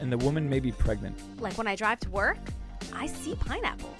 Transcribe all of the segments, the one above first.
and the woman may be pregnant. Like when I drive to work, I see pineapples.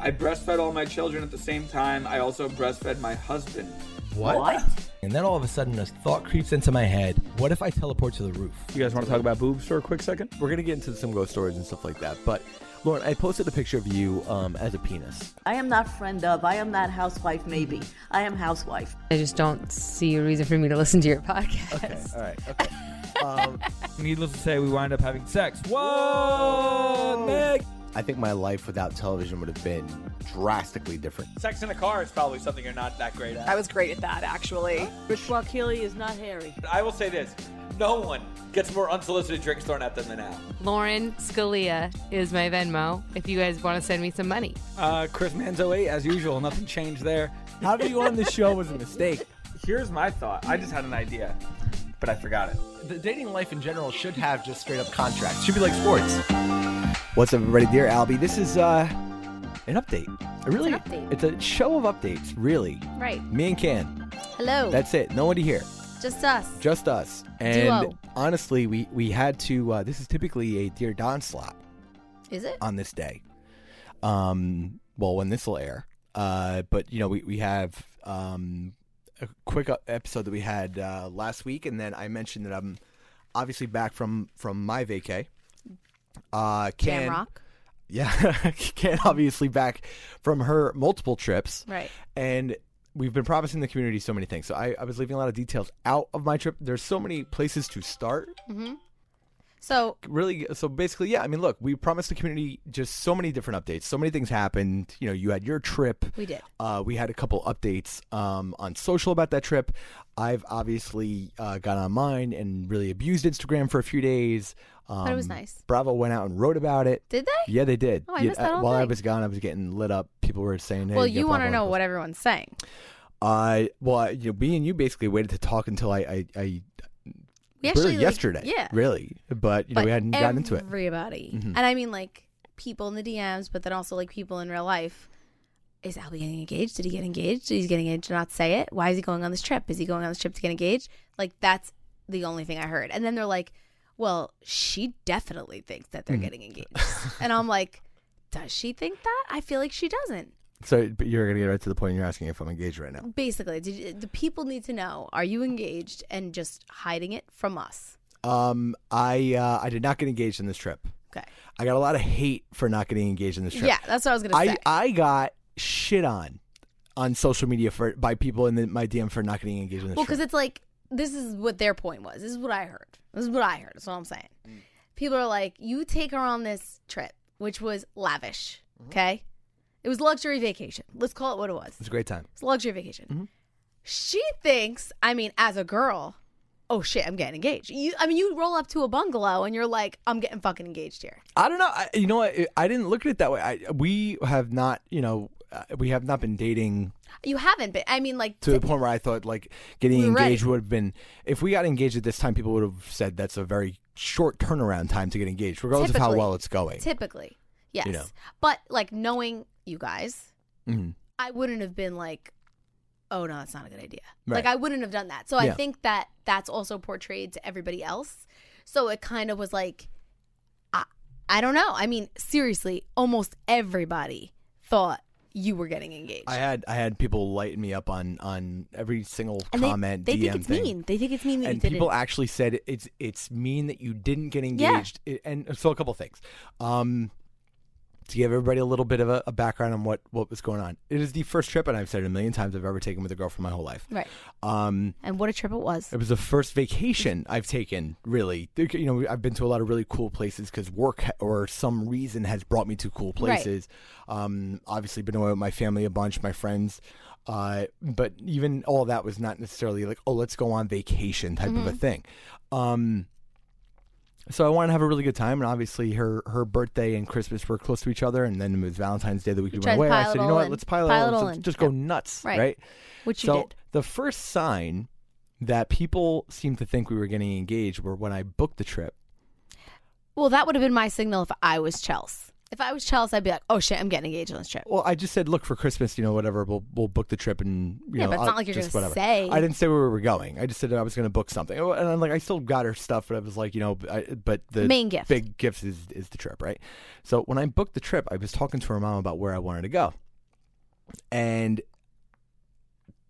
I breastfed all my children at the same time. I also breastfed my husband. What? And then all of a sudden, a thought creeps into my head. What if I teleport to the roof? You guys want to talk about boobs for a quick second? We're gonna get into some ghost stories and stuff like that. But Lauren, I posted a picture of you um, as a penis. I am not friend of. I am not housewife. Maybe I am housewife. I just don't see a reason for me to listen to your podcast. Okay, all right, okay. Um, Needless to say, we wind up having sex. Whoa, Meg! I think my life without television would have been drastically different. Sex in a car is probably something you're not that great at. I was great at that, actually. Rich Keeley is not hairy. I will say this: no one gets more unsolicited drinks thrown at them than Al. Lauren Scalia is my Venmo if you guys want to send me some money. Uh, Chris Manzo eight, as usual. Nothing changed there. Having you on the show was a mistake. Here's my thought. I just had an idea, but I forgot it. The dating life in general should have just straight up contracts. Should be like sports. What's up, everybody? Dear Albie, this is uh, an update. A really, an update. it's a show of updates. Really, Right. me and Can. Hello. That's it. Nobody here. just us. Just us. And Duo. honestly, we we had to. Uh, this is typically a Dear Don slot Is it? on this day. Um, well, when this will air. Uh, but you know, we we have um a quick uh, episode that we had uh, last week, and then I mentioned that I'm obviously back from from my vacay. Uh, can Jamrock. yeah, can obviously back from her multiple trips, Right. and we've been promising the community so many things. So I, I was leaving a lot of details out of my trip. There's so many places to start. So Really, so basically, yeah. I mean, look, we promised the community just so many different updates. So many things happened. You know, you had your trip. we did. Uh, we had a couple updates um, on social about that trip. I've obviously uh, got on mine and really abused Instagram for a few days. Um, But it was nice. Bravo went out and wrote about it. Did they? Yeah, they did. Oh, I Yeah, missed that uh, whole while I was gone, I was getting lit up. People were saying, "Hey, well, you want to know what everyone's saying. Uh, well, I- you know, me and you basically waited to talk until I, I, I We really actually like, yesterday. Yeah. really, but you know, but we hadn't gotten into it. Everybody, Mhm. and I mean like people in the DMs, but then also like people in real life. Is Albie getting engaged? Did he get engaged? Did he get engaged and not say it? Why is he going on this trip? Is he going on this trip to get engaged? Like that's the only thing I heard. And then they're like, "Well, she definitely thinks that they're getting engaged," and I'm like, "Does she think that? I feel like she doesn't." So, but you're gonna get right to the point. You're asking if I'm engaged right now. Basically, did you, the people need to know: Are you engaged and just hiding it from us? Um, I uh, I did not get engaged in this trip. Okay. I got a lot of hate for not getting engaged in this trip. Yeah, that's what I was gonna say. I got shit on on social media for by people in the, my DM for not getting engaged in this trip. Well, because it's like this is what their point was. This is what I heard. This is what I heard. That's what I'm saying. People are like, you take her on this trip, which was lavish. Okay, it was luxury vacation. Let's call it what it was. It's a great time. It's a luxury vacation. She thinks, I mean, as a girl, oh shit, I'm getting engaged. You, I mean, you roll up to a bungalow and you're like, I'm getting fucking engaged here. I don't know. I, you know what? I didn't look at it that way. I, we have not, you know, uh, we have not been dating You haven't been. I mean, like to the point where I thought like getting right. engaged would have been if we got engaged at this time, people would have said that's a very short turnaround time to get engaged, regardless of how well it's going. typically, yes. You know. But like knowing you guys, Mhm. I wouldn't have been like, oh no, that's not a good idea. Right. Like I wouldn't have done that. So I think that that's also portrayed to everybody else. So it kind of was like, I, I don't know. I mean, seriously, almost everybody thought you were getting engaged. I had I had people lighten me up on on every single and they, comment, they DM think it's thing. mean. They think it's mean that and people it. actually said it's it's mean that you didn't get Yeah. engaged. It- and so a couple things. Um, to give everybody a little bit of a, a background on what what was going on. It is the first trip, and I've said it a million times I've ever taken with a girl for my whole life. Right. Um, And what a trip it was. it was the first vacation I've taken. Really, you know, I've been to a lot of really cool places because work or some reason has brought me to cool Right. places. Um, obviously, been away with my family a bunch, my friends. Uh, but even all that was not necessarily like, oh, let's go on vacation type of a Mhm. thing. Um, so I wanted to have a really good time, and obviously her her birthday and Christmas were close to each other, and then it was Valentine's Day the week we went away. I said, you know what, let's pile, Pile it all all in. in. Just go Yep. nuts, Right. right? Which you did. the first sign that people seemed to think we were getting engaged were when I booked the trip. Well, that would have been my signal if I was Chelsea. If I was Chelsea, I'd be like, oh shit, I'm getting engaged on this trip. Well, I just said, look for Christmas, you know, whatever. We'll we'll book the trip, and you Yeah, know, but it's I'll- not like you're just gonna whatever. say. I didn't say where we were going. I just said I was going to book something, Oh, and I'm like, I still got her stuff, but I was like, you know, I, but the Main gift. big gifts is is the trip, right? So when I booked the trip, I was talking to her mom about where I wanted to go, and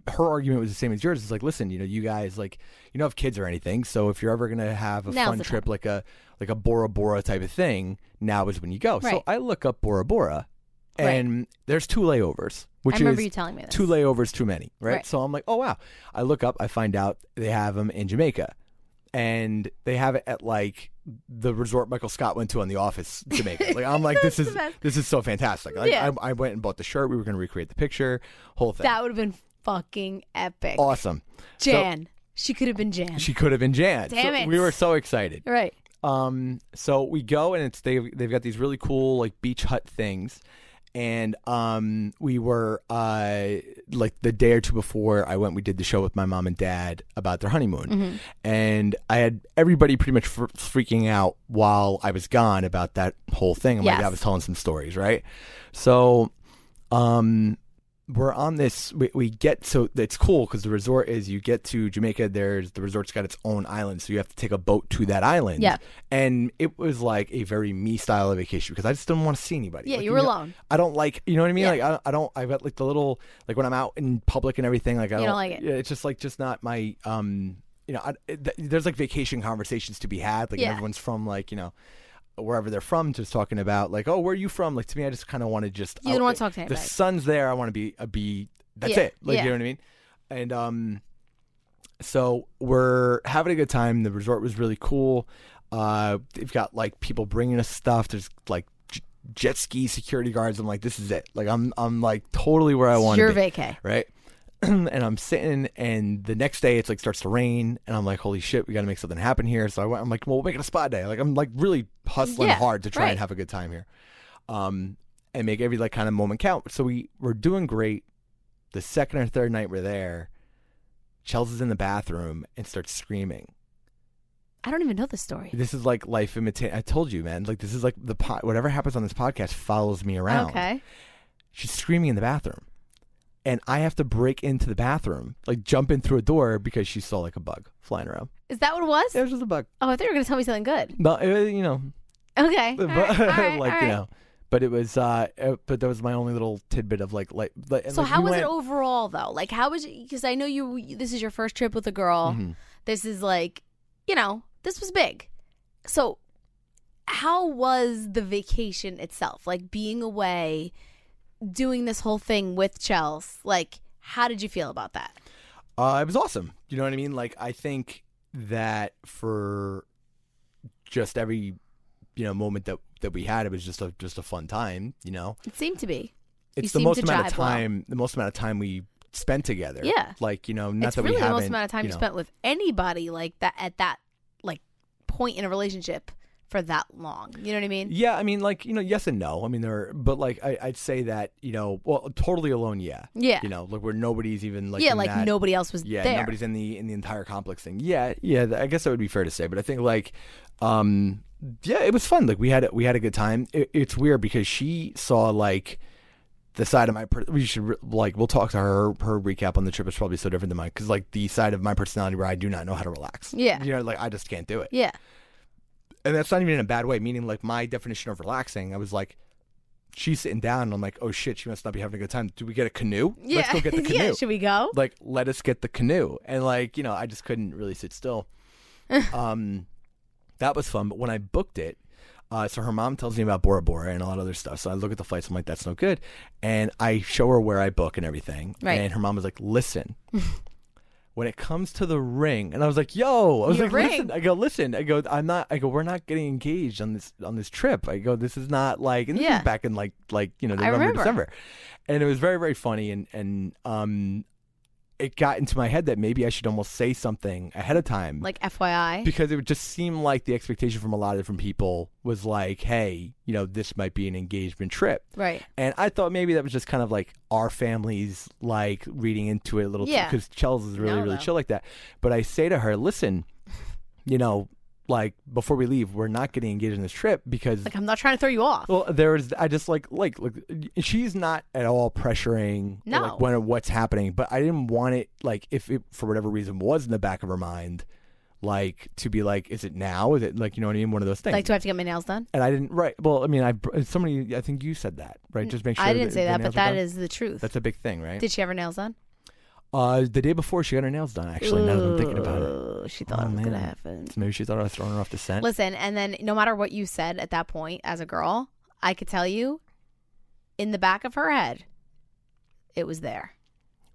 her argument was the same as yours. It's like, listen, you know, you guys like you don't have kids or anything, so if you're ever gonna have a Now's fun the trip time. like a like a Bora Bora type of thing, now is when you go. So Right. I look up Bora Bora, and there's two layovers, which I remember is you telling me this. two layovers too many, right? Right. So I'm like, oh wow. I look up, I find out they have them in Jamaica, and they have it at like the resort Michael Scott went to on The Office, Jamaica. Like I'm like, this is this is so fantastic. Like, Yeah. I, I went and bought the shirt. We were going to recreate the picture, whole thing. That would have been fucking epic. awesome. So- Jan. she could have been Jan. she could have been Jan. So Damn it. We were so excited. right. Um, so we go and it's they they've got these really cool like beach hut things, and um, we were uh like the day or two before I went, we did the show with my mom and dad about their honeymoon, Mm-hmm. and I had everybody pretty much fr- freaking out while I was gone about that whole thing. And my Yes. dad was telling some stories, right? So, um. We're on this. We, we get so it's cool because the resort is you get to Jamaica. There's the resort's got its own island, so you have to take a boat to that island. Yeah. And it was like a very me style of vacation because I just didn't want to see anybody. Yeah, Like, you were know, alone. I don't like, you know what I mean? Yeah. Like, I, I don't, I've got like the little, like when I'm out in public and everything, like, I You don't, don't like it. yeah, It's just like, just not my, um, you know, I, th- there's like vacation conversations to be had. Like, Yeah. everyone's from like, you know, wherever they're from, just talking about like, oh, where are you from? Like, to me, I just kind of want to just, You don't wanna talk to anybody. The sun's there. I want to be, uh, be, that's Yeah, it. Like, yeah. you know what I mean? And, um, so we're having a good time. The resort was really cool. Uh, they've got like people bringing us stuff. There's like j- jet ski security guards. I'm like, this is it. Like I'm, I'm like totally where I want to Your be. vacay. right? and I'm sitting, and the next day it's like starts to rain, and I'm like, holy shit, we got to make something happen here. So I went, I'm like, well, we'll make it a spa day. Like I'm like really hustling Yeah, hard to try right. and have a good time here, um, and make every like kind of moment count. So we we're doing great. The second or third night we're there, Chelsea's in the bathroom and starts screaming. I don't even know the story. This is like life imitate. I told you, man. Like this is like the po- whatever happens on this podcast follows me around. Okay. She's screaming in the bathroom, and I have to break into the bathroom, like jump in through a door because she saw like a bug flying around. Is that what it was? It was just a bug. Oh, I thought you were going to tell me something good. No, it, you know, Okay. but, All right, all right, like you know, but it was. uh uh, But that was my only little tidbit of like, like. like So like, how we was went- it overall though? Like how was it? Because I know you. This is your first trip with a girl. Mm-hmm. This is like, you know, this was big. So, how was the vacation itself? Like being away, doing this whole thing with Chels. Like, how did you feel about that? Uh, it was awesome. You know what I mean? Like I think that for just every you know moment that that we had, it was just a just a fun time. You know, It seemed to be. You it's the most amount of jive well. time. The most amount of time we spent together. Yeah. Like you know, not it's that really we the haven't. most amount of time you, know, spent with anybody like that at that like point in a relationship for that long. You know what I mean? Yeah, I mean, like you know, yes and no. I mean, there, are, but like I, I'd say that you know, well, totally alone, yeah, Yeah. You know, like where nobody's even like yeah, like that- nobody else was yeah, there. nobody's in the in the entire complex thing. Yeah, yeah, I guess that would be fair to say. But I think like, um, yeah, it was fun. Like we had we had a good time. It, it's weird because she saw like the side of my per- we should like we'll talk to her her recap on the trip is probably so different than mine because like the side of my personality where I do not know how to relax. Yeah. you know, like I just can't do it. yeah. And that's not even in a bad way. Meaning, like my definition of relaxing, I was like, she's sitting down, and I'm like, oh shit, she must not be having a good time. Do we get a canoe? Yeah. Let's go get the canoe. yeah. Should we go? Like, let us get the canoe. And like, you know, I just couldn't really sit still. um, that was fun. But when I booked it, uh, so her mom tells me about Bora Bora and a lot of other stuff. So I look at the flights. I'm like, that's no good. And I show her where I book and everything. Right. And her mom was like, listen. When it comes to the ring, and I was like, "Yo," I was Your like, ring. "Listen," I go, "Listen," I go, "I'm not," I go, "We're not getting engaged on this on this trip." I go, "This is not like," and this Yeah. is back in like like you know November remember. December, and it was very very funny, and and um, it got into my head that maybe I should almost say something ahead of time, Like FYI. because it would just seem like the expectation from a lot of different people was like, "Hey, you know, this might be an engagement trip." right. And I thought maybe that was just kind of like our family's like reading into it a little Yeah. because Chels is really, No, really no. chill like that. But I say to her, listen, you know, like before we leave, we're not getting engaged in this trip because Like I'm not trying to throw you off. well, there's I just like like like she's not at all pressuring No. like when what's happening, but I didn't want it like if it for whatever reason was in the back of her mind, like to be like, is it now? Is it like you know what I mean? One of those things. Like, do I have to get my nails done? and I didn't right. Well, I mean, I somebody I think you said that right. Just make sure I didn't that say that, but that is the truth. That's a big thing, right? Did she have her nails done? uh, the day before she got her nails done. Actually, now that I'm thinking about it, She thought Oh, it was gonna happen. So maybe she thought I was throwing her off the scent. Listen, and then no matter what you said at that point as a girl, I could tell you, in the back of her head, it was there.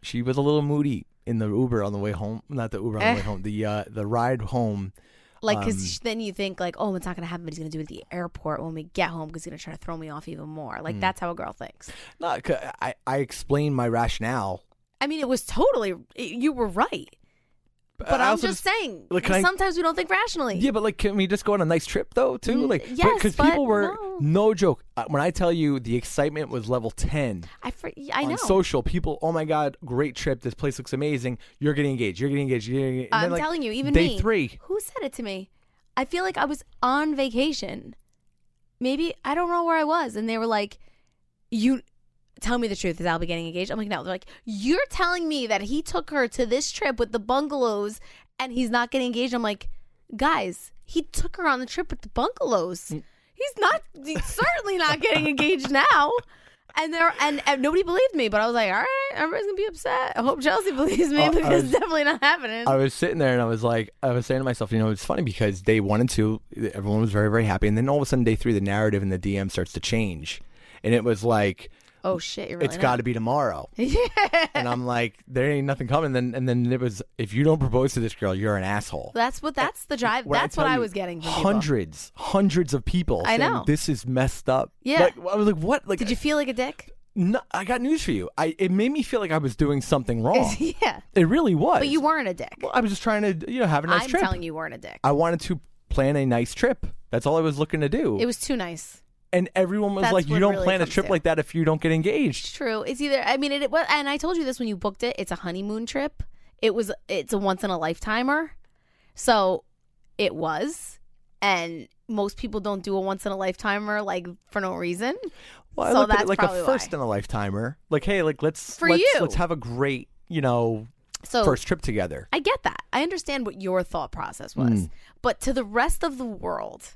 She was a little moody in the Uber on the way home. Not the Uber on the Eh. way home. The uh, the ride home. Like, because Um, then you think like, oh, it's not gonna happen. But he's gonna do it at the airport when we get home because he's gonna try to throw me off even more. Like Hmm. that's how a girl thinks. No, I I explained my rationale. I mean, it was totally. You were right, but I I'm also just, saying. like, can I- sometimes we don't think rationally. Yeah, but like, can we just go on a nice trip though, too? Like, yes, because but people were no. no joke. Uh, When I tell you the excitement was level ten, I fr- I know. on social, people, oh my god, great trip! This place looks amazing. You're getting engaged. You're getting engaged. You're getting engaged. And I'm then, like, telling you, even day me. three. Who said it to me? I feel like I was on vacation. Maybe I don't know where I was, and they were like, "You tell me the truth. Is Albie getting engaged?" I'm like, "No." They're like, "You're telling me that he took her to this trip with the bungalows, and he's not getting engaged." I'm like, "Guys, he took her on the trip with the bungalows. Mm. He's not. He's certainly not getting engaged now." And there and, and nobody believed me, but I was like, "All right, everybody's gonna be upset. I hope Chelsea believes me Uh, because was- it's definitely not happening." I was sitting there and I was like, I was saying to myself, you know, it's funny because day one and two, everyone was very, very happy. And then all of a sudden, day three, the narrative in the DM starts to change. And it was like, oh shit, you're really it's got to be tomorrow. And I'm like, there ain't nothing coming. Then and then it was, if you don't propose to this girl, you're an asshole. That's what. That's the drive. Where That's tell what I you, was getting from people. Hundreds, hundreds of people. I saying, know. this is messed up. Yeah. Like, I was like, what? Like, Did you feel like a dick? No, I got news for you. I it made me feel like I was doing something wrong. yeah, It really was. but you weren't a dick. Well, I was just trying to, you know, have a nice I'm trip. telling you weren't a dick. I wanted to plan a nice trip. That's all I was looking to do. It was too nice. And everyone was That's like, "You what don't really plan a comes trip like that if you don't get engaged." True. It's either. I mean, it, it was, and I told you this when you booked it. It's a honeymoon trip. It was. It's a once in a lifetimer. So, it was, and most people don't do a once in a lifetimer like for no reason. Well, I so at that's it like probably a first why. in a lifetimer. Like, hey, like let's For let's, you. let's have a great, you know, So first trip together. I get that. I understand what your thought process was. Mm. But to the rest of the world,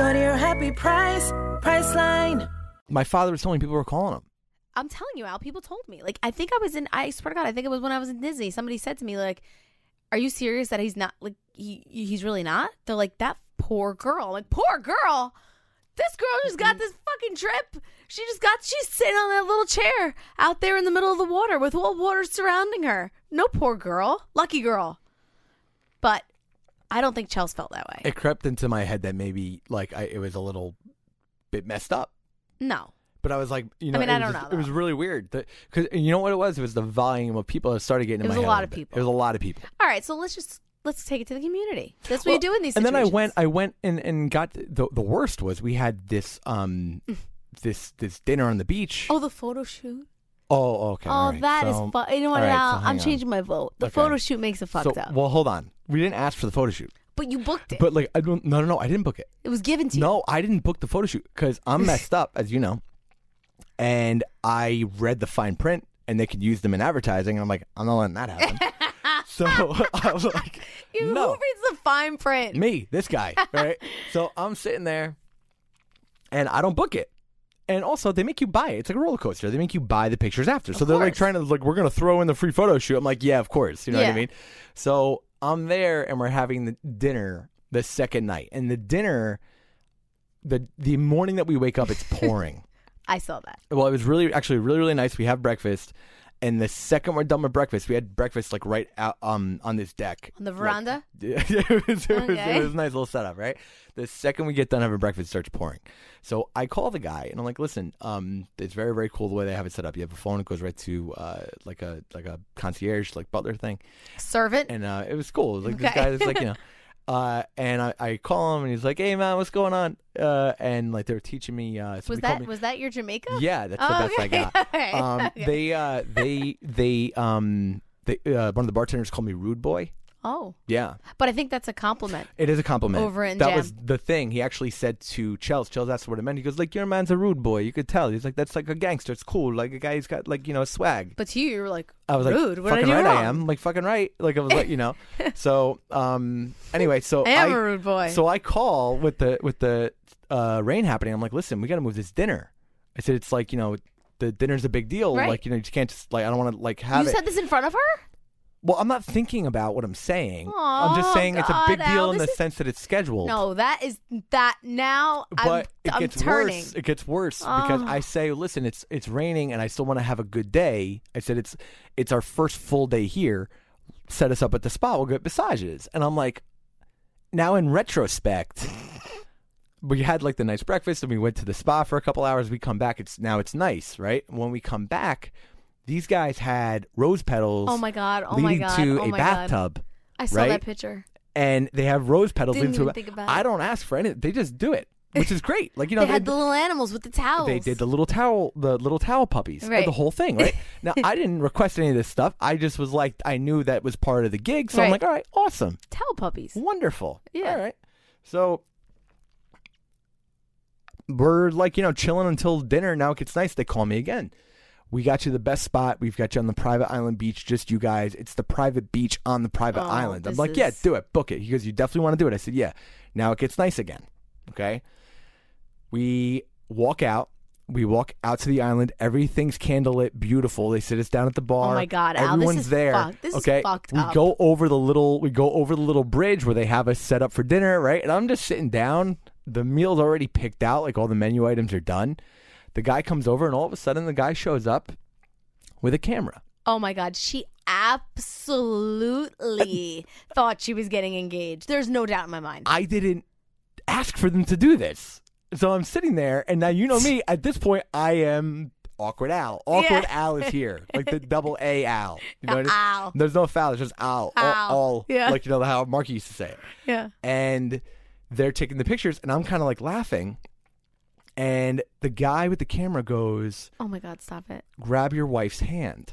Go to your happy price, Priceline. My father was telling me people were calling him. I'm telling you, Al, people told me. Like, I think I was in, I swear to God, I think it was when I was in Disney. Somebody said to me, like, are you serious that he's not, like, he, he's really not? They're like, that poor girl. I'm like, poor girl. This girl just got mm-hmm. this fucking trip. She just got, she's sitting on that little chair out there in the middle of the water with all water surrounding her. No poor girl. Lucky girl. But I don't think Chels felt that way. It crept into my head that maybe like I, it was a little bit messed up. No. But I was like, you know, I mean, it I was don't just- know, It was really weird because you know what it was. It was the volume of people that started getting. It was a lot of people. It was a lot of people. All right, so let's just let's take it to the community. That's what Well, you do in these and then I went, I went and and got the the worst was we had this um this this dinner on the beach. Oh, the photo shoot. Oh, okay. oh, right. that is So- fun. You know what? right, Al? so I'm on. changing my vote. The Okay. photo shoot makes it fucked So, up. well, hold on. We didn't ask for the photo shoot, but you booked it. but like I don't. No, no, no. I didn't book it. it was given to you. No, I didn't book the photo shoot because I'm messed up, as you know. And I read the fine print, and they could use them in advertising. And I'm like, I'm not letting that happen. so I was like, You, no, Who reads the fine print? me, this guy, right? so I'm sitting there, and I don't book it. And also, they make you buy it. It's like a roller coaster. They make you buy the pictures after. so they're like course. trying to like, we're gonna throw in the free photo shoot. I'm like, yeah, of course. You know what Yeah. I mean? So I'm there, and we're having the dinner the second night, and the dinner, the the morning that we wake up, it's pouring. I saw that. Well, it was really actually really really nice. We have breakfast, and the second we're done with breakfast, we had breakfast like right out um on this deck On the Like, veranda? yeah, it, was, it, was, it was a nice little setup, right? The second we get done having breakfast, it starts pouring. So I call the guy and I'm like, "Listen, um, it's very very cool the way they have it set up. You have a phone, it goes right to uh like a like a concierge like butler thing, Servant. and uh, it was cool. It was like this guy that's like you know." Uh, and I, I call him and he's like, "Hey man, what's going on?" Uh, and like they were teaching me. Uh, was that me- was that your Jamaica? yeah, that's the Oh, best I got. Okay. Um, Okay. They uh, they they um they uh, one of the bartenders called me rude boy. Oh, Yeah, but I think that's a compliment. it is a compliment. Over in that Jam. was the thing. He actually said to Chels. Chels asked what it meant. He goes like, "Your man's a rude boy. You could tell." He's like, "That's like a gangster. It's cool. Like a guy who's got like you know swag." But to you, you were like, I was like, rude. what "Fucking did I do right, wrong? I am. Like fucking right. Like I was like, you know." so um, anyway, so I am a rude boy. So I call with the with the uh, rain happening. I'm like, "Listen, we got to move this dinner." I said, "It's like you know." The dinner's a big deal. Right. Like you know, you just can't just like I don't want to like have you it. said this in front of her? Well, I'm not thinking about what I'm saying. I'm just saying it's a big deal Al, in the this is- sense that it's scheduled. No, that is that now. but I'm, it gets I'm turning. worse. It gets worse because. I say, listen, it's it's raining and I still want to have a good day. I said it's it's our first full day here. Set us up at the spa. We'll get massages. And I'm like, now in retrospect, we had like the nice breakfast and we went to the spa for a couple hours. We come back. It's now it's nice, right? When we come back, these guys had rose petals. Oh my God, oh my leading God, to oh a my God. bathtub. I saw right? that picture. and they have rose petals Didn't leading to even a think about I it. don't ask for any. They just do it, which is great. Like you know, they had the little animals with the towels. they did the little towel, the little towel puppies, Right. the whole thing, right? now, I didn't request any of this stuff. I just was like, I knew that was part of the gig, so I'm Right. like, all right, awesome, towel puppies. wonderful, Yeah. all right. So we're like, you know, chilling until dinner. Now it gets nice. They call me again. We got you the best spot. We've got you on the private island beach, just you guys. It's the private beach on the private Oh, island. I'm like, yeah, do it, book it. He goes, you definitely want to do it. I said, yeah. Now it gets nice again. Okay. We walk out. We walk out to the island. Everything's candlelit, beautiful. They sit us down at the oh bar. Oh my God, Al, this everyone's is there. fucked. This is okay, fucked we up. go over the little. We go over the little bridge where they have us set up for dinner, right? And I'm just sitting down. The meal's already picked out. Like all the menu items are done. The guy comes over, and all of a sudden, the guy shows up with a camera. Oh my God, she absolutely thought she was getting engaged. There's no doubt in my mind. I didn't ask for them to do this. So I'm sitting there, and now you know me. At this point, I am awkward Al. Awkward Yeah. Al is here, like the double A Al. You know what I mean? Al. There's no foul. It's just Al. All, Al. all Yeah. like you know how Marky used to say it. yeah. And they're taking the pictures, and I'm kind of like laughing. And the guy with the camera goes, Oh my God, stop it. "Grab your wife's hand,"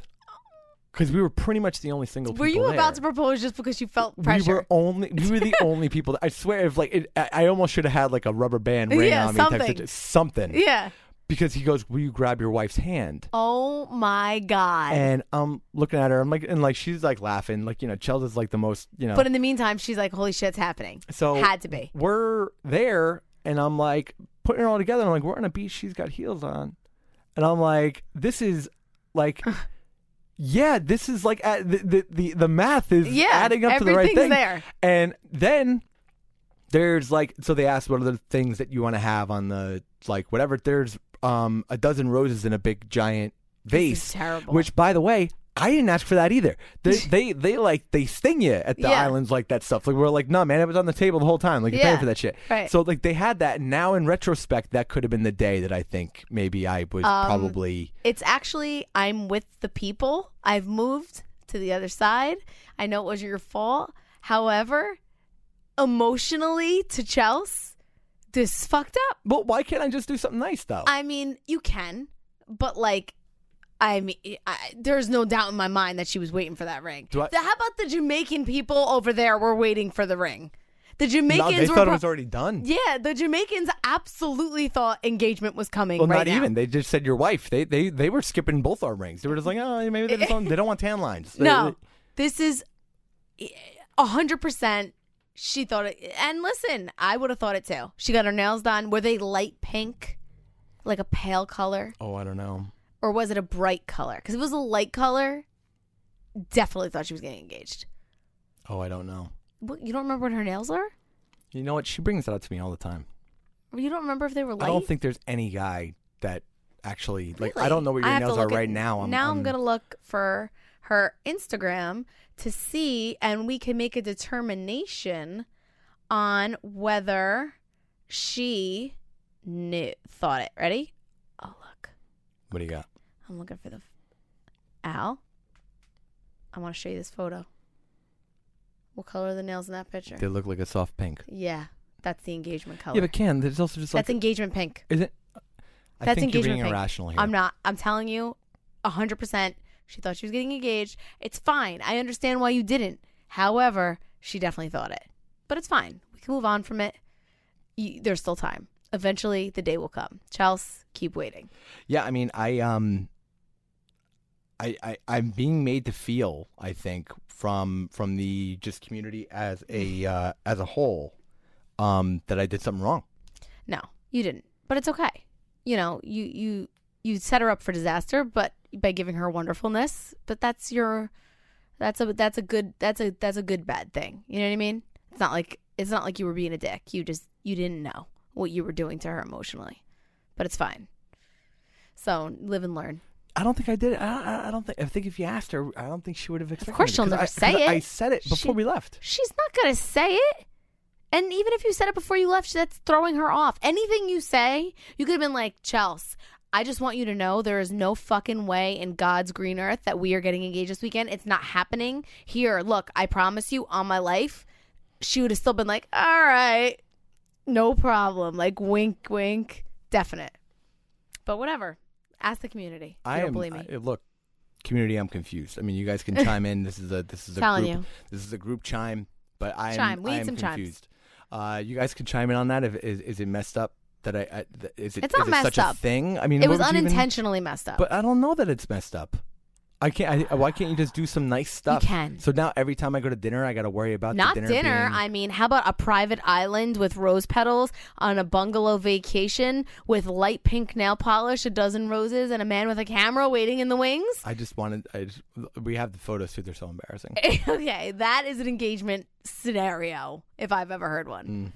because we were pretty much the only single. People. Were people you about there. to propose just because you felt pressure? We were only we were the only people. That, I swear, if like it, I, I almost should have had like a rubber band ring Yeah, on me, type something. situ- something. yeah. Because he goes, "Will you grab your wife's hand?" Oh my God. And I'm looking at her. I'm like, and like she's like laughing, like you know, Chelsea's like the most, you know. but in the meantime, she's like, holy shit's happening. so Had to be. We're there, and I'm like putting it all together. I'm like, we're on a beach. She's got heels on, and I'm like, this is like. Yeah, this is like uh, the, the the the math is Yeah, adding up to the right thing. there. And then There's like so they asked what are the things that you want to have on the like whatever. There's um a dozen roses in a big giant vase. terrible. Which by the way, I didn't ask for that either. They they, they like they sting you at the Yeah. islands like that stuff. Like we're like, no man, it was on the table the whole time. Like you're Yeah. paying for that shit. Right. So like they had that. and Now in retrospect, that could have been the day that I think maybe I was Um, probably It's actually I'm with the people. I've moved to the other side. I know it was your fault. However, emotionally to Chelsea, this fucked up. But why can't I just do something nice though? I mean, you can, but like, I mean, I, there's no doubt in my mind that she was waiting for that ring. Do I- how about the Jamaican people over there were waiting for the ring? The Jamaicans no, they were thought pro- it was already done. Yeah, the Jamaicans absolutely thought engagement was coming. Well, right not now. even. They just said your wife. They they they were skipping both our rings. They were just like, oh, maybe they, just don't, they don't want tan lines. They- No, this is a hundred percent. She thought it, and listen, I would have thought it too. She got her nails done. Were they light pink, like a pale color, oh, I don't know. Or was it a bright color? Because it was a light color, definitely thought she was getting engaged. Oh, I don't know. What, you don't remember what her nails are? You know what? She brings that up to me all the time. You don't remember if they were light? I don't think there's any guy that actually like. I don't know I your nails are at- right now. I'm, now I'm, I'm gonna look for her Instagram to see, and we can make a determination on whether she knew thought it. Ready? What do you got? I'm looking for the Al. I want to show you this photo. What color are the nails in that picture? They look like a soft pink. Yeah, that's the engagement color. Yeah, but Ken, there's also just like that's engagement pink. is it? I That's think you're engagement being pink. irrational here. I'm not. I'm telling you, hundred percent. She thought she was getting engaged. It's fine. I understand why you didn't. However, she definitely thought it. But it's fine. We can move on from it. You, there's still time. Eventually, the day will come. Chelsea, keep waiting. Yeah, I mean, I um, I, I I'm being made to feel. I think from from the just community as a uh, as a whole, um, that I did something wrong. No, you didn't. But it's okay. You know, you you you set her up for disaster, but by giving her wonderfulness. But that's your that's a that's a good that's a that's a good bad thing. You know what I mean? It's not like it's not like you were being a dick. You just you didn't know what you were doing to her emotionally. But it's fine. So live and learn. I don't think I did it. I, I- I don't think. I think if you asked her, I don't think she would have expected. Of course she'll never I, say it. I said it before She- we left. She's not gonna say it. And even if you said it before you left, that's throwing her off. Anything you say, you could have been like, Chelsea, I just want you to know there is no fucking way in God's green earth that we are getting engaged this weekend. It's not happening. Here, look, I promise you on my life, she would have still been like, all right, no problem. Like, wink, wink, definite. But whatever. Ask the community. I you don't am. believe me. I- look, community, I'm confused. I mean, you guys can chime in. This is a this is a Telling group. you. This is a group chime. But I am, Chime. We I need am some chimes. confused. Uh, you guys can chime in on that. If is, is it messed up that I, I th- is it It's not is it messed such up. a thing? I mean, it what was would you even- unintentionally messed up. But I don't know that it's messed up. I can't. I, why can't you just do some nice stuff? You can. So now every time I go to dinner, I got to worry about Not the dinner. dinner. being- I mean, how about a private island with rose petals on a bungalow vacation with light pink nail polish, a dozen roses, and a man with a camera waiting in the wings? I just wanted. I just, we have the photos too. They're so embarrassing. okay, that is an engagement scenario if I've ever heard one. Mm.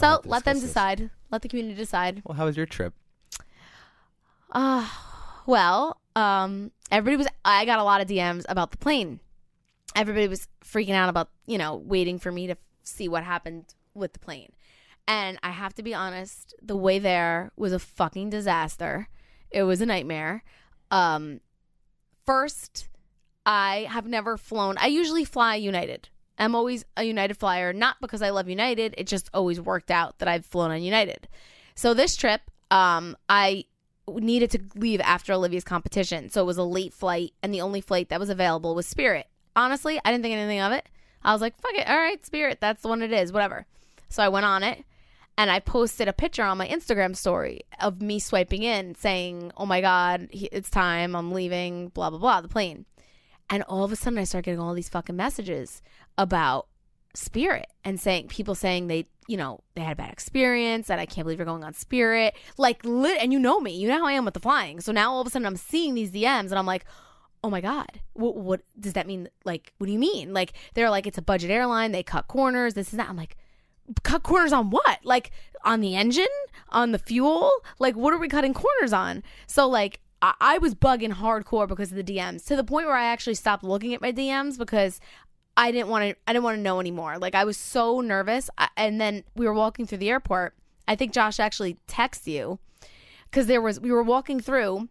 So let them this. decide. Let the community decide. Well, how was your trip? Uh, well, um, everybody was. I got a lot of DMs about the plane. Everybody was freaking out about you know waiting for me to see what happened with the plane. And I have to be honest, the way there was a fucking disaster. It was a nightmare. Um, first, I have never flown. I usually fly United. I'm always a United flyer, not because I love United. It just always worked out that I've flown on United. So this trip, um, I needed to leave after Olivia's competition. So it was a late flight, and the only flight that was available was Spirit. Honestly, I didn't think anything of it. I was like, fuck it. All right, Spirit. That's the one it is. Whatever. So I went on it and I posted a picture on my Instagram story of me swiping in saying, oh my God, it's time. I'm leaving, blah, blah, blah, the plane. And all of a sudden, I started getting all these fucking messages about Spirit and saying, people saying they, you know, they had a bad experience and I can't believe you're going on Spirit. Like, lit, and you know me, you know how I am with the flying. So now all of a sudden, I'm seeing these DMs and I'm like, oh my god what, what does that mean like what do you mean like they're like it's a budget airline they cut corners this is that i'm like cut corners on what? Like on the engine, on the fuel? Like what are we cutting corners on? So like I, I was bugging hardcore because of the DMs to the point where I actually stopped looking at my DMs because I didn't want to. I didn't want to know anymore. Like I was so nervous. I, and then we were walking through the airport. I think Josh actually texted you because there was we were walking through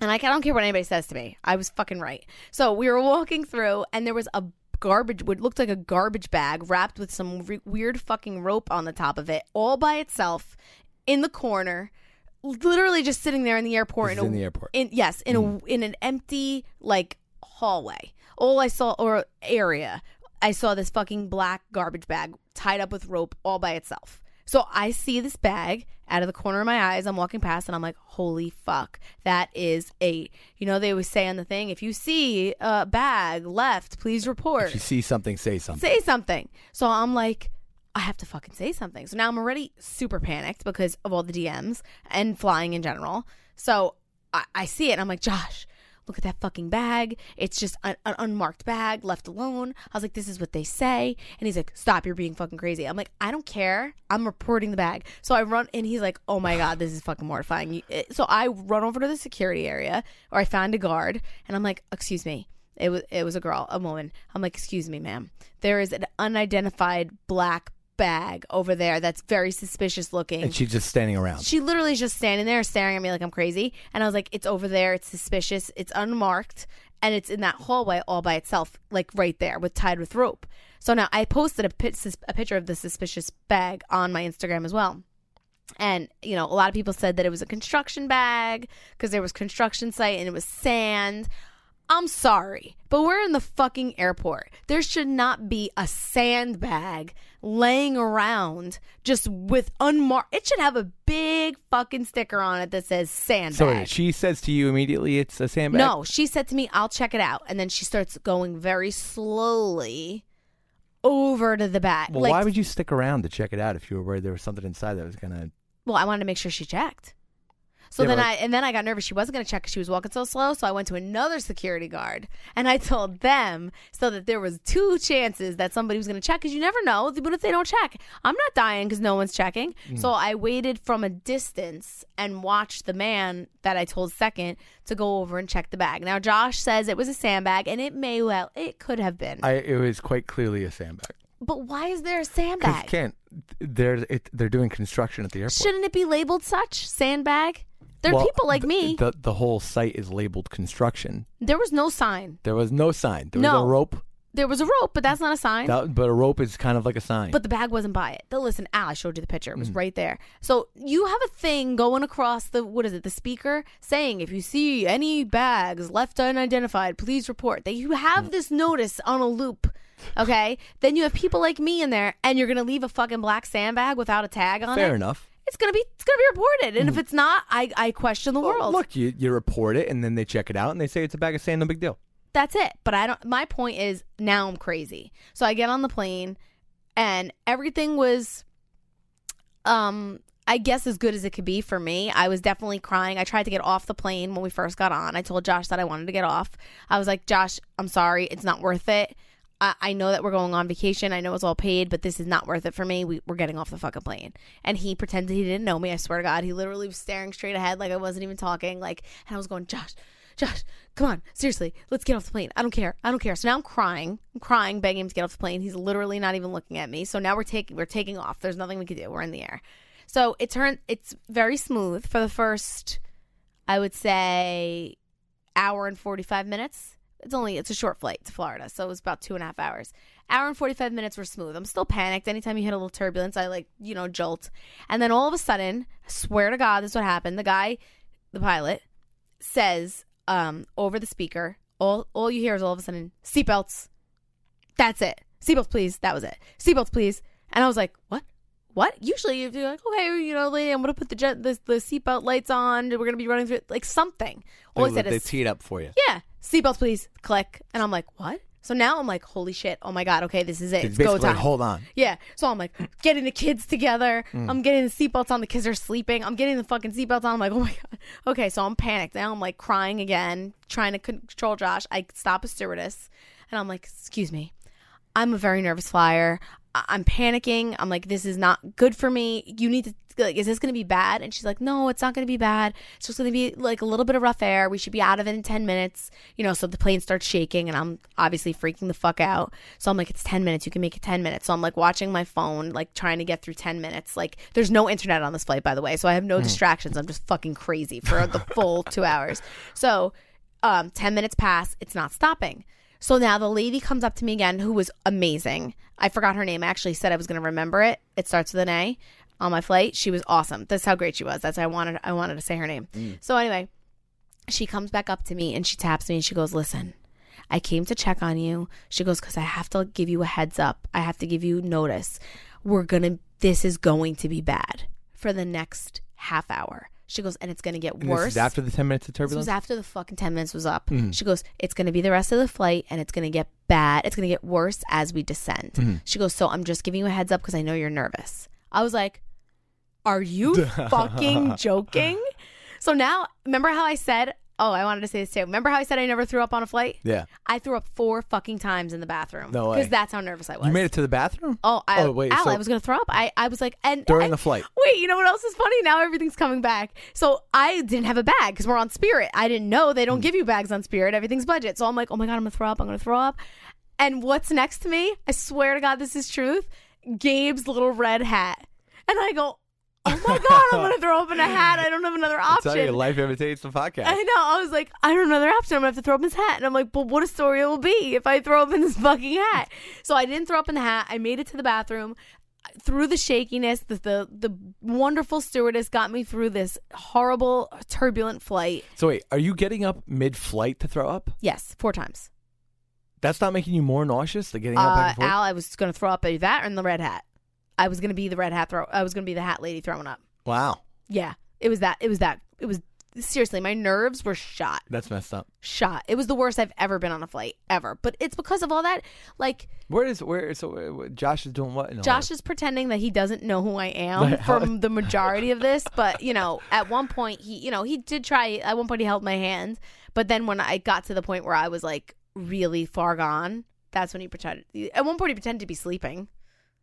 and like I don't care what anybody says to me. I was fucking right. So we were walking through, and there was a garbage, what looked like a garbage bag wrapped with some re- weird fucking rope on the top of it, all by itself, in the corner, literally just sitting there in the airport. This is in the airport. In yes, in a mm. in an empty like hallway. All I saw or area, I saw this fucking black garbage bag tied up with rope all by itself. So I see this bag out of the corner of my eyes. I'm walking past and I'm like, holy fuck. That is a, you know, they always say on the thing, if you see a bag left, please report. If you see something, say something. Say something. So I'm like, I have to fucking say something. So now I'm already super panicked because of all the DMs and flying in general. So I, I see it and I'm like, Josh, look at that fucking bag. It's just an, an unmarked bag left alone. I was like, this is what they say. And he's like, stop, you're being fucking crazy. I'm like, I don't care. I'm reporting the bag. So I run and he's like, oh my God, this is fucking mortifying. So I run over to the security area or I found a guard and I'm like, excuse me. It was it was a girl, a woman. I'm like, excuse me, ma'am. There is an unidentified black bag over there that's very suspicious looking. And she's just standing around. She literally is just standing there staring at me like I'm crazy. And I was like, it's over there. It's suspicious. It's unmarked. And it's in that hallway all by itself, like right there with tied with rope. So now I posted a, pit, a picture of the suspicious bag on my Instagram as well. And, you know, a lot of people said that it was a construction bag because there was construction site and it was sand. I'm sorry, but we're in the fucking airport. There should not be a sandbag laying around just with unmarked. It should have a big fucking sticker on it that says sandbag. So wait, she says to you immediately it's a sandbag? No, she said to me, I'll check it out. And then she starts going very slowly over to the bag. Well, like, why would you stick around to check it out if you were worried there was something inside that was going to. Well, I wanted to make sure she checked. So Yeah, then but- I and then I got nervous. She wasn't going to check 'cause she was walking so slow. So I went to another security guard and I told them so that there was two chances that somebody was going to check because you never know. But if they don't check? I'm not dying because no one's checking. Mm. So I waited from a distance and watched the man that I told second to go over and check the bag. Now Josh says it was a sandbag and it may well it could have been. I, it was quite clearly a sandbag. but why is there a sandbag? can't. They're, it, they're doing construction at the airport. Shouldn't it be labeled such sandbag? There are Well, people like me. The, the whole site is labeled construction. there was no sign. There was no sign. There was No. a rope. There was a rope, but that's not a sign. That, but a rope is kind of like a sign. but the bag wasn't by it. Though, listen, Al, I showed you the picture. It was Mm. right there. So you have a thing going across the what is it? The speaker saying, if you see any bags left unidentified, please report. That you have Mm. this notice on a loop. Okay, then you have people like me in there, and you're gonna leave a fucking black sandbag without a tag on it. Fair enough. It's gonna be it's gonna be reported, and if it's not, I I question the world. Look, you, you report it, and then they check it out, and they say it's a bag of sand. No big deal. that's it. But I don't. My point is now I'm crazy. So I get on the plane, and everything was, um, I guess as good as it could be for me. I was definitely crying. I tried to get off the plane when we first got on. I told Josh that I wanted to get off. I was like, Josh, I'm sorry, it's not worth it. I, I know that we're going on vacation. I know it's all paid, but this is not worth it for me. We, we're getting off the fucking plane. And he pretended he didn't know me. I swear to God, he literally was staring straight ahead like I wasn't even talking. Like, and I was going, Josh, Josh, come on, seriously, let's get off the plane. I don't care. I don't care. So now I'm crying. I'm crying, begging him to get off the plane. He's literally not even looking at me. So now we're taking we're taking off. There's nothing we can do. We're in the air. So it turned it's very smooth for the first I would say hour and forty five minutes. It's only it's a short flight to Florida, so it was about two and a half hours. Hour and forty five minutes were smooth. I'm still panicked. Anytime you hit a little turbulence, I like, you know, jolt. And then all of a sudden, swear to God, this is what happened. The guy, the pilot, says um, over the speaker. All all you hear is all of a sudden seatbelts. That's it. Seatbelts, please. That was it. Seatbelts, please. And I was like, what? What? Usually, if you're like, okay, you know, lady, I'm gonna put the jet, the, the seatbelt lights on. We're gonna be running through like something. I they, they is, tee it up for you. yeah, seatbelts, please. Click. And I'm like, what? So now I'm like, holy shit. Oh my god. Okay, this is it. It's It's go time. like, hold on. Yeah. So I'm like getting the kids together. Mm. I'm getting the seatbelts on. The kids are sleeping. I'm getting the fucking seatbelts on. I'm like, oh my god. Okay. So I'm panicked now. I'm like crying again, trying to control Josh. I stop a stewardess, and I'm like, excuse me, I'm a very nervous flyer. I'm panicking. I'm like, this is not good for me. You need to like, is this going to be bad? And she's like, no, it's not going to be bad. It's just going to be like a little bit of rough air. We should be out of it in 10 minutes. You know, so the plane starts shaking and I'm obviously freaking the fuck out. So I'm like, it's 10 minutes. You can make it 10 minutes. So I'm like watching my phone, like trying to get through 10 minutes. Like there's no internet on this flight, by the way. So I have no distractions. I'm just fucking crazy for the full two hours. So um, 10 minutes pass. It's not stopping. So now the lady comes up to me again, who was amazing. I forgot her name. I actually said I was going to remember it. It starts with an A on my flight. She was awesome. That's how great she was. That's why I wanted. I wanted to say her name. Mm. So anyway, she comes back up to me and she taps me and she goes, "Listen, I came to check on you." She goes, "Cause I have to give you a heads up. I have to give you notice. We're gonna. This is going to be bad for the next half hour." She goes, "And it's gonna get And this worse." is after the 10 minutes of turbulence? This was after the fucking 10 minutes was up. Mhm. She goes, It's going to be the rest of the flight and it's going to get bad. It's going to get worse as we descend. Mhm. She goes, So I'm just giving you a heads up because I know you're nervous. I was like, Are you fucking joking? So now, remember how I said, Oh, I wanted to say this too. Remember how I said I never threw up on a flight? Yeah. I threw up four fucking times in the bathroom. No way. Because that's how nervous I was. You made it to the bathroom? Oh, I, Oh, wait, Al, so- I was going to throw up. I, I was like, and During and- the flight. Wait, you know what else is funny? Now everything's coming back. So I didn't have a bag because we're on Spirit. I didn't know they don't hmm. give you bags on Spirit. Everything's budget. So I'm like, oh my god, I'm gonna throw up. I'm gonna throw up. And what's next to me? I swear to God, this is truth. Gabe's little red hat, and I go, oh my god, I'm gonna throw up in a hat. I don't have another option. I tell you, life imitates the podcast. I know. I was like, I don't have another option. I'm gonna have to throw up in his hat. And I'm like, but what a story it will be if I throw up in this fucking hat. So I didn't throw up in the hat. I made it to the bathroom. Through the shakiness, the, the the wonderful stewardess got me through this horrible, turbulent flight. So wait, are you getting up mid-flight to throw up? Yes, four times. That's not making you more nauseous? The getting up Uh, and forth? Al, I was gonna throw up in that or in the red hat. I was gonna be the red hat throw. I was gonna be the hat lady throwing up. Wow, Yeah, it was that. It was that. It was seriously. My nerves were shot. that's messed up. shot. It was the worst I've ever been on a flight ever. But it's because of all that. Like Where is where? So uh, Josh is doing what? Josh is pretending that he doesn't know who I am Like, how- from the majority of this. But you know, at one point he, you know, he did try. At one point he held my hand. But then when I got to the point where I was like really far gone, that's when he pretended. At one point he pretended to be sleeping.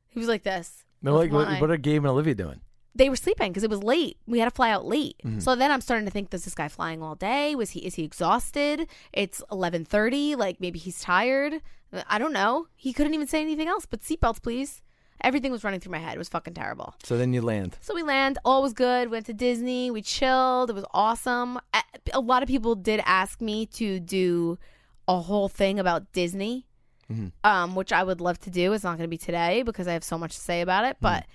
He was like this. No, like what, what are Gabe and Olivia doing? they were sleeping because it was late. We had to fly out late. Mhm. So then I'm starting to think, does this guy flying all day? Was he is he exhausted? It's eleven thirty. Like maybe he's tired. I don't know. He couldn't even say anything else but seatbelts, please. Everything was running through my head. It was fucking terrible. So then you land. So we land. All was good. Went to Disney. We chilled. It was awesome. A- A lot of people did ask me to do a whole thing about Disney, Mhm. um, which I would love to do. It's not going to be today because I have so much to say about it. But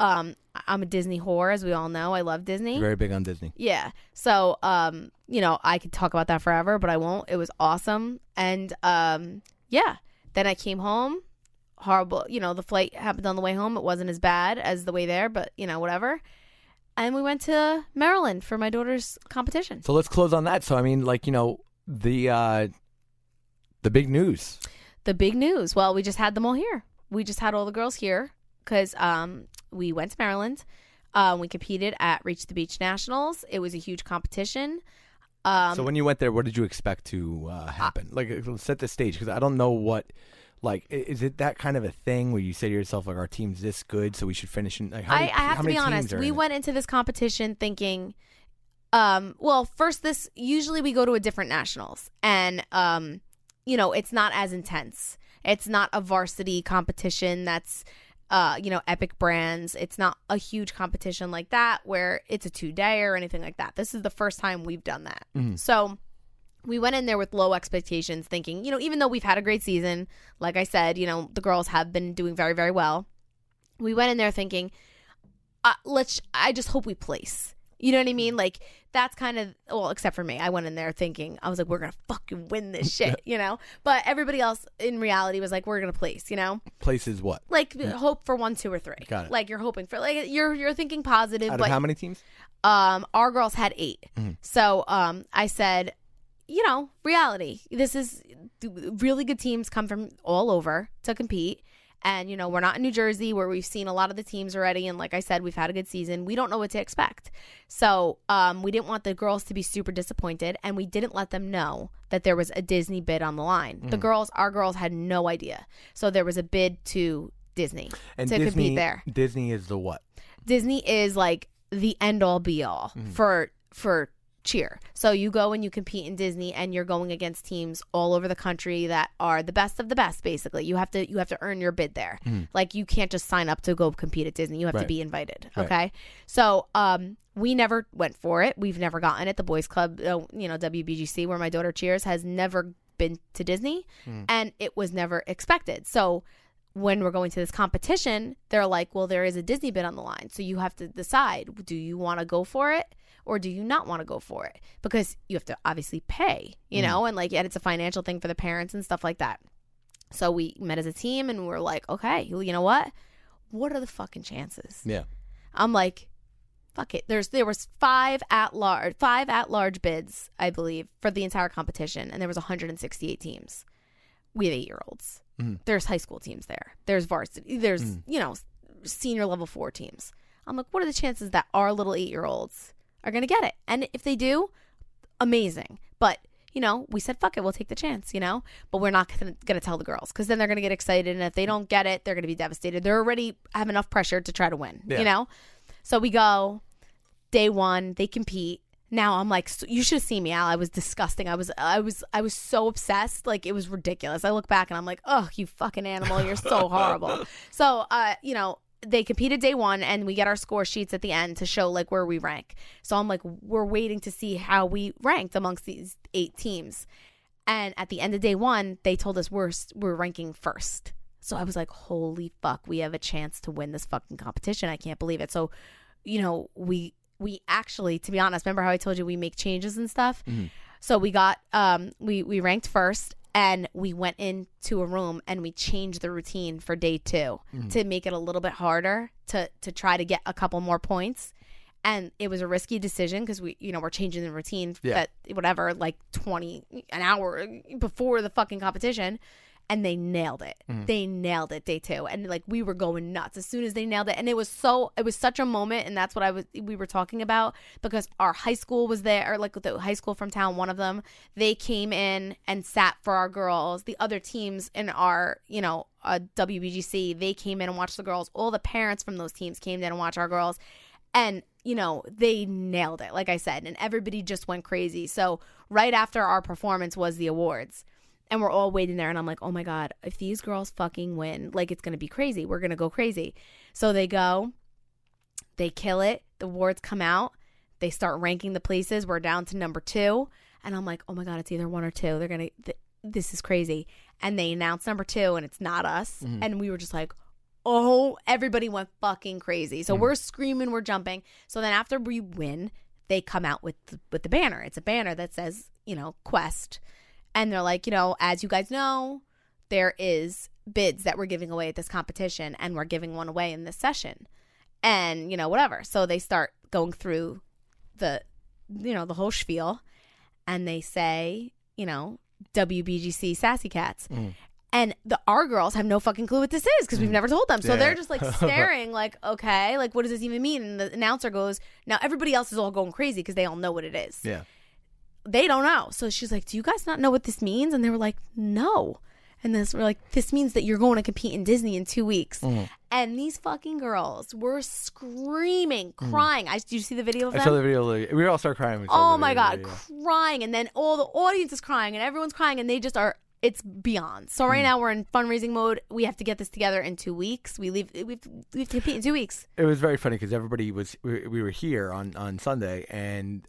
um, I'm a Disney whore, as we all know. I love Disney. Very big on Disney. Yeah. So, um, you know, I could talk about that forever, but I won't. It was awesome. And um, yeah. Then I came home. Horrible. You know, the flight happened on the way home. It wasn't as bad as the way there, but you know, whatever. And we went to Maryland for my daughter's competition. So let's close on that. So I mean, like you know, the uh the big news. The big news. Well, we just had them all here. We just had all the girls here because um, we went to Maryland. Um, we competed at Reach the Beach Nationals. It was a huge competition. Um, so when you went there, what did you expect to uh, happen? like, uh, set the stage because I don't know what. Like, is it that kind of a thing where you say to yourself, like, our team's this good, so we should finish in? Like, how I, I have to be honest. We in it? went into this competition thinking, um, well, first this usually we go to a different nationals, and um, you know, it's not as intense. It's not a varsity competition that's uh, you know, epic brands. It's not a huge competition like that where it's a two day or anything like that. This is the first time we've done that. Mhm. So we went in there with low expectations, thinking, you know, even though we've had a great season, like I said, you know, the girls have been doing very, very well. We went in there thinking, uh, let's, I just hope we place. You know what I mean? Like, that's kind of, well, except for me. I went in there thinking, I was like, we're going to fucking win this shit, you know? But everybody else in reality was like, we're going to place, you know? Places what? Like, hope for one, two, or three. Got it. Like, you're hoping for, like, you're, you're thinking positive. Out but of how many teams? um our girls had 8 Mhm. so um i said you know reality this is really good teams come from all over to compete and you know we're not in new jersey where we've seen a lot of the teams already and like i said we've had a good season we don't know what to expect so um we didn't want the girls to be super disappointed and we didn't let them know that there was a disney bid on the line the Mhm. girls our girls had no idea so there was a bid to Disney And to Disney, compete there. Disney is the what? Disney is like the end all be all Mm-hmm. for for cheer. So you go and you compete in Disney and you're going against teams all over the country that are the best of the best basically. You have to you have to earn your bid there. Like you can't just sign up to go compete at Disney. You have to be invited, Right. okay? So, um we never went for it. We've never gotten it. The boys club, uh, you know, WBGC where my daughter cheers has never been to Disney and it was never expected. So, when we're going to this competition, they're like, well, there is a Disney bid on the line. So you have to decide do you want to go for it or do you not want to go for it? Because you have to obviously pay, you mm. know, and like, and it's a financial thing for the parents and stuff like that. So we met as a team and we're like, okay, you know what? What are the fucking chances? Yeah. I'm like, fuck it. There's there was five at large five at large bids, I believe, for the entire competition, and there was 168 teams. We have eight year olds. Mm-hmm. There's high school teams there. There's varsity. There's mm. you know senior level four teams. I'm like, what are the chances that our little eight year olds are gonna get it? And if they do, amazing. But you know, we said fuck it, we'll take the chance. You know, but we're not gonna, gonna tell the girls because then they're gonna get excited, and if they don't get it, they're gonna be devastated. They're already have enough pressure to try to win. Yeah. You know, so we go day one, they compete. Now I'm like, so- you should have seen me, Al. I was disgusting. I was, I was, I was so obsessed. Like it was ridiculous. I look back and I'm like, oh, you fucking animal. You're so horrible. So, uh, you know, they competed day one and we get our score sheets at the end to show like where we rank. So I'm like, we're waiting to see how we ranked amongst these eight teams. And at the end of day one, they told us we're we're ranking first. So I was like, holy fuck, we have a chance to win this fucking competition. I can't believe it. So, you know, we we actually, to be honest, remember how I told you we make changes and stuff? So we got um we we ranked first and we went into a room and we changed the routine for day 2 to make it a little bit harder to to try to get a couple more points. And it was a risky decision because we, you know, we're changing the routine Yeah. that whatever, like twenty an hour before the fucking competition, and they nailed it. They nailed it day two, and like we were going nuts as soon as they nailed it. And it was so, it was such a moment, and that's what I was we were talking about because our high school was there, or like the high school from town, one of them, they came in and sat for our girls. The other teams in our, you know, uh, WBGC, they came in and watched the girls. All the parents from those teams came in and watched our girls and you know they nailed it like i said and everybody just went crazy so right after our performance was the awards and we're all waiting there and i'm like oh my god if these girls fucking win like it's gonna be crazy. We're gonna go crazy. So they go they kill it the awards come out they start ranking the places we're down to number two and i'm like oh my god it's either one or two. They're gonna th- this is crazy. And they announce number two and it's not us mm-hmm. and we were just like oh everybody went fucking crazy. So mm-hmm. we're screaming we're jumping. So then after we win they come out with the, with the banner. It's a banner that says you know quest and they're like you know as you guys know there is bids that we're giving away at this competition and we're giving one away in this session. And you know whatever. So they start going through the you know the whole spiel and they say you know WBGC sassy cats. Mm. And the our girls have no fucking clue what this is because we've mm. never told them. So Yeah. they're just like staring like okay like what does this even mean? And the announcer goes now everybody else is all going crazy because they all know what it is. Yeah. They don't know. So she's like, "Do you guys not know what this means?" And they were like, "No." And this we're like, "This means that you're going to compete in Disney in two weeks." Mm-hmm. And these fucking girls were screaming, crying. I did you see the video of Mm. I them? saw the video. like, We all start crying. when we saw oh my god, crying, and then all the audience is crying, and everyone's crying, and they just are. It's beyond. So Mm. right now we're in fundraising mode. We have to get this together in two weeks. We leave. We have to, we have to compete in two weeks. It was very funny because everybody was we, we were here on on Sunday and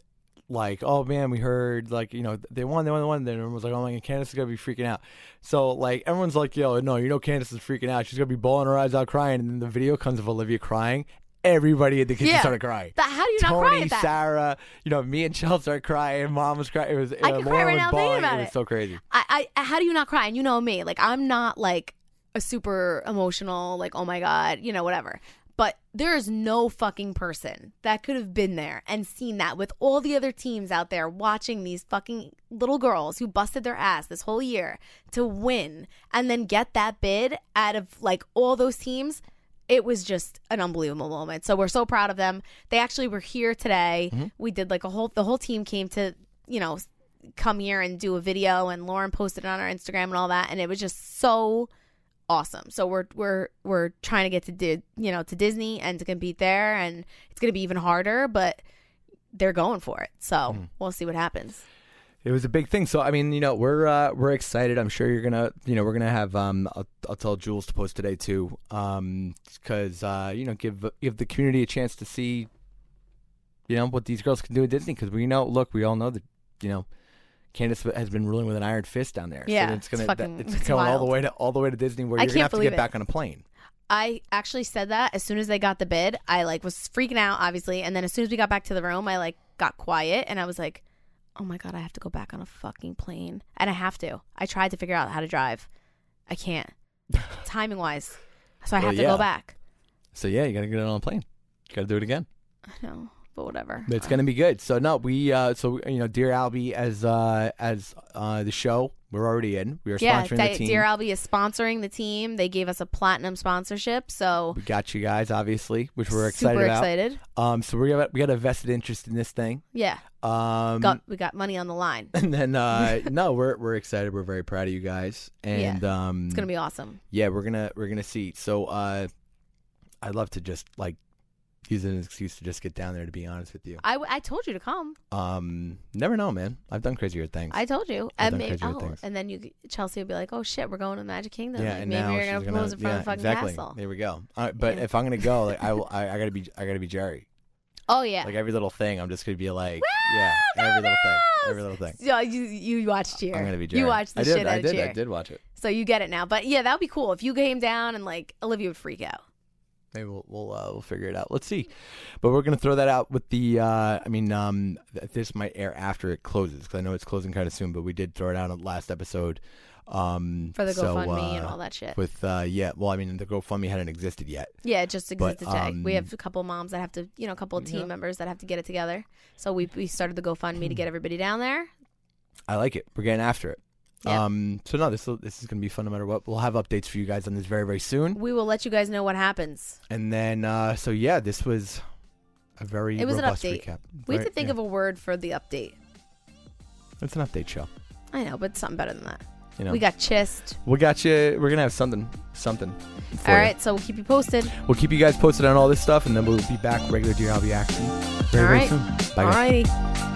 like oh man we heard like you know they won they won they won then everyone was like oh my god Candace is gonna be freaking out so like everyone's like yo no you know Candace is freaking out she's gonna be bawling her eyes out crying and then the video comes of Olivia crying everybody in the kitchen Yeah. started crying But how do you not Tony, cry at that? Sarah, you know, me and Chelsea started crying. Mom was crying. It was. I uh, can cry right was now thinking about it was it. so crazy. I, I how do you not cry? And you know me, like I'm not like a super emotional, like oh my god, you know whatever. But there is no fucking person that could have been there and seen that with all the other teams out there watching these fucking little girls who busted their ass this whole year to win and then get that bid out of like all those teams. It was just an unbelievable moment. So we're so proud of them. They actually were here today. Mm-hmm. We did like a whole the whole team came to, you know, come here and do a video and Lauren posted it on our Instagram and all that and it was just so awesome. So we're we're we're trying to get to Di- you know to Disney and to compete there, and it's gonna be even harder. But they're going for it, so Mm-hmm. we'll see what happens. It was a big thing. So I mean, you know, we're uh, we're excited. I'm sure you're gonna, you know, we're gonna have. Um, I'll, I'll tell Jules to post today too, um, because uh, you know, give give the community a chance to see, you know, what these girls can do at Disney. Because we know, look, we all know that, you know, Candace has been ruling with an iron fist down there. Yeah, so it's gonna it's that- it's, it's going all the way to all the way to Disney where I you're gonna have to get it. back on a plane. I actually said that as soon as they got the bid. I like was freaking out, obviously, and then as soon as we got back to the room, I like got quiet and I was like, "Oh my god, I have to go back on a fucking plane," and I have to. I tried to figure out how to drive. I can't, timing wise, so I Well, have to yeah. go back. So yeah, you gotta get on a plane. You gotta do it again. I know, but whatever. It's gonna be good. So no, we uh so you know, Dear Albie as uh as uh the show, we're already in. We are yeah, sponsoring Di- the team. Dear Albie is sponsoring the team. They gave us a platinum sponsorship, so we got you guys, obviously, which we're excited Super about. excited. Um, so we got we got a vested interest in this thing. yeah, Um, got we got money on the line. and then uh, no, we're we're excited. We're very proud of you guys, and um, It's gonna be awesome. yeah, we're gonna we're gonna see. So uh, I'd love to just like as an excuse to just get down there. To be honest with you, I, I told you to come. um, never know, man. I've done crazier things. I told you, I've and done maybe, crazier oh, things. and then you Chelsea would be like, "Oh shit, we're going to the Magic Kingdom. Yeah, Like, and maybe now you're she's gonna propose in front yeah, of the fucking exactly. castle." There we go. All right, but Yeah. if I'm gonna go, like I will, I, I gotta be, I gotta be Jerry. Oh yeah, Like every little thing, I'm just gonna be like, yeah, every little thing, every little thing. yeah. You you watched Cheer. I'm gonna be Jerry. You watched the I did, shit I out did, of Cheer. I did watch it. So you get it now. But yeah, that would be cool if you came down and like Olivia would freak out. Maybe we'll we'll uh, we'll figure it out. Let's see, but we're gonna throw that out with the. Uh, I mean, um, this might air after it closes because I know it's closing kind of soon. But we did throw it out on the last episode. Um, For the so, GoFundMe and uh, all that shit. With uh, yeah, well, I mean, the GoFundMe hadn't existed yet. Yeah, it just But, existed today. we um, have a couple moms that have to, you know, a couple of team members that have to get it together. So we we started the GoFundMe to get everybody down there. I like it. We're getting after it. Yeah. Um, so no, this this is gonna be fun no matter what. We'll have updates for you guys on this very very soon. We will let you guys know what happens. And then, uh, so yeah, this was a very It was an update. recap. We have to think yeah. of a word for the update. It's an update show. I know, but something better than that. You know. We got chist. We got you. We're gonna have something, something. For All you. right, so we'll keep you posted. We'll keep you guys posted on all this stuff, and then we'll be back regular Dear Albie action very, All very right. soon. Bye, guys. Alrighty.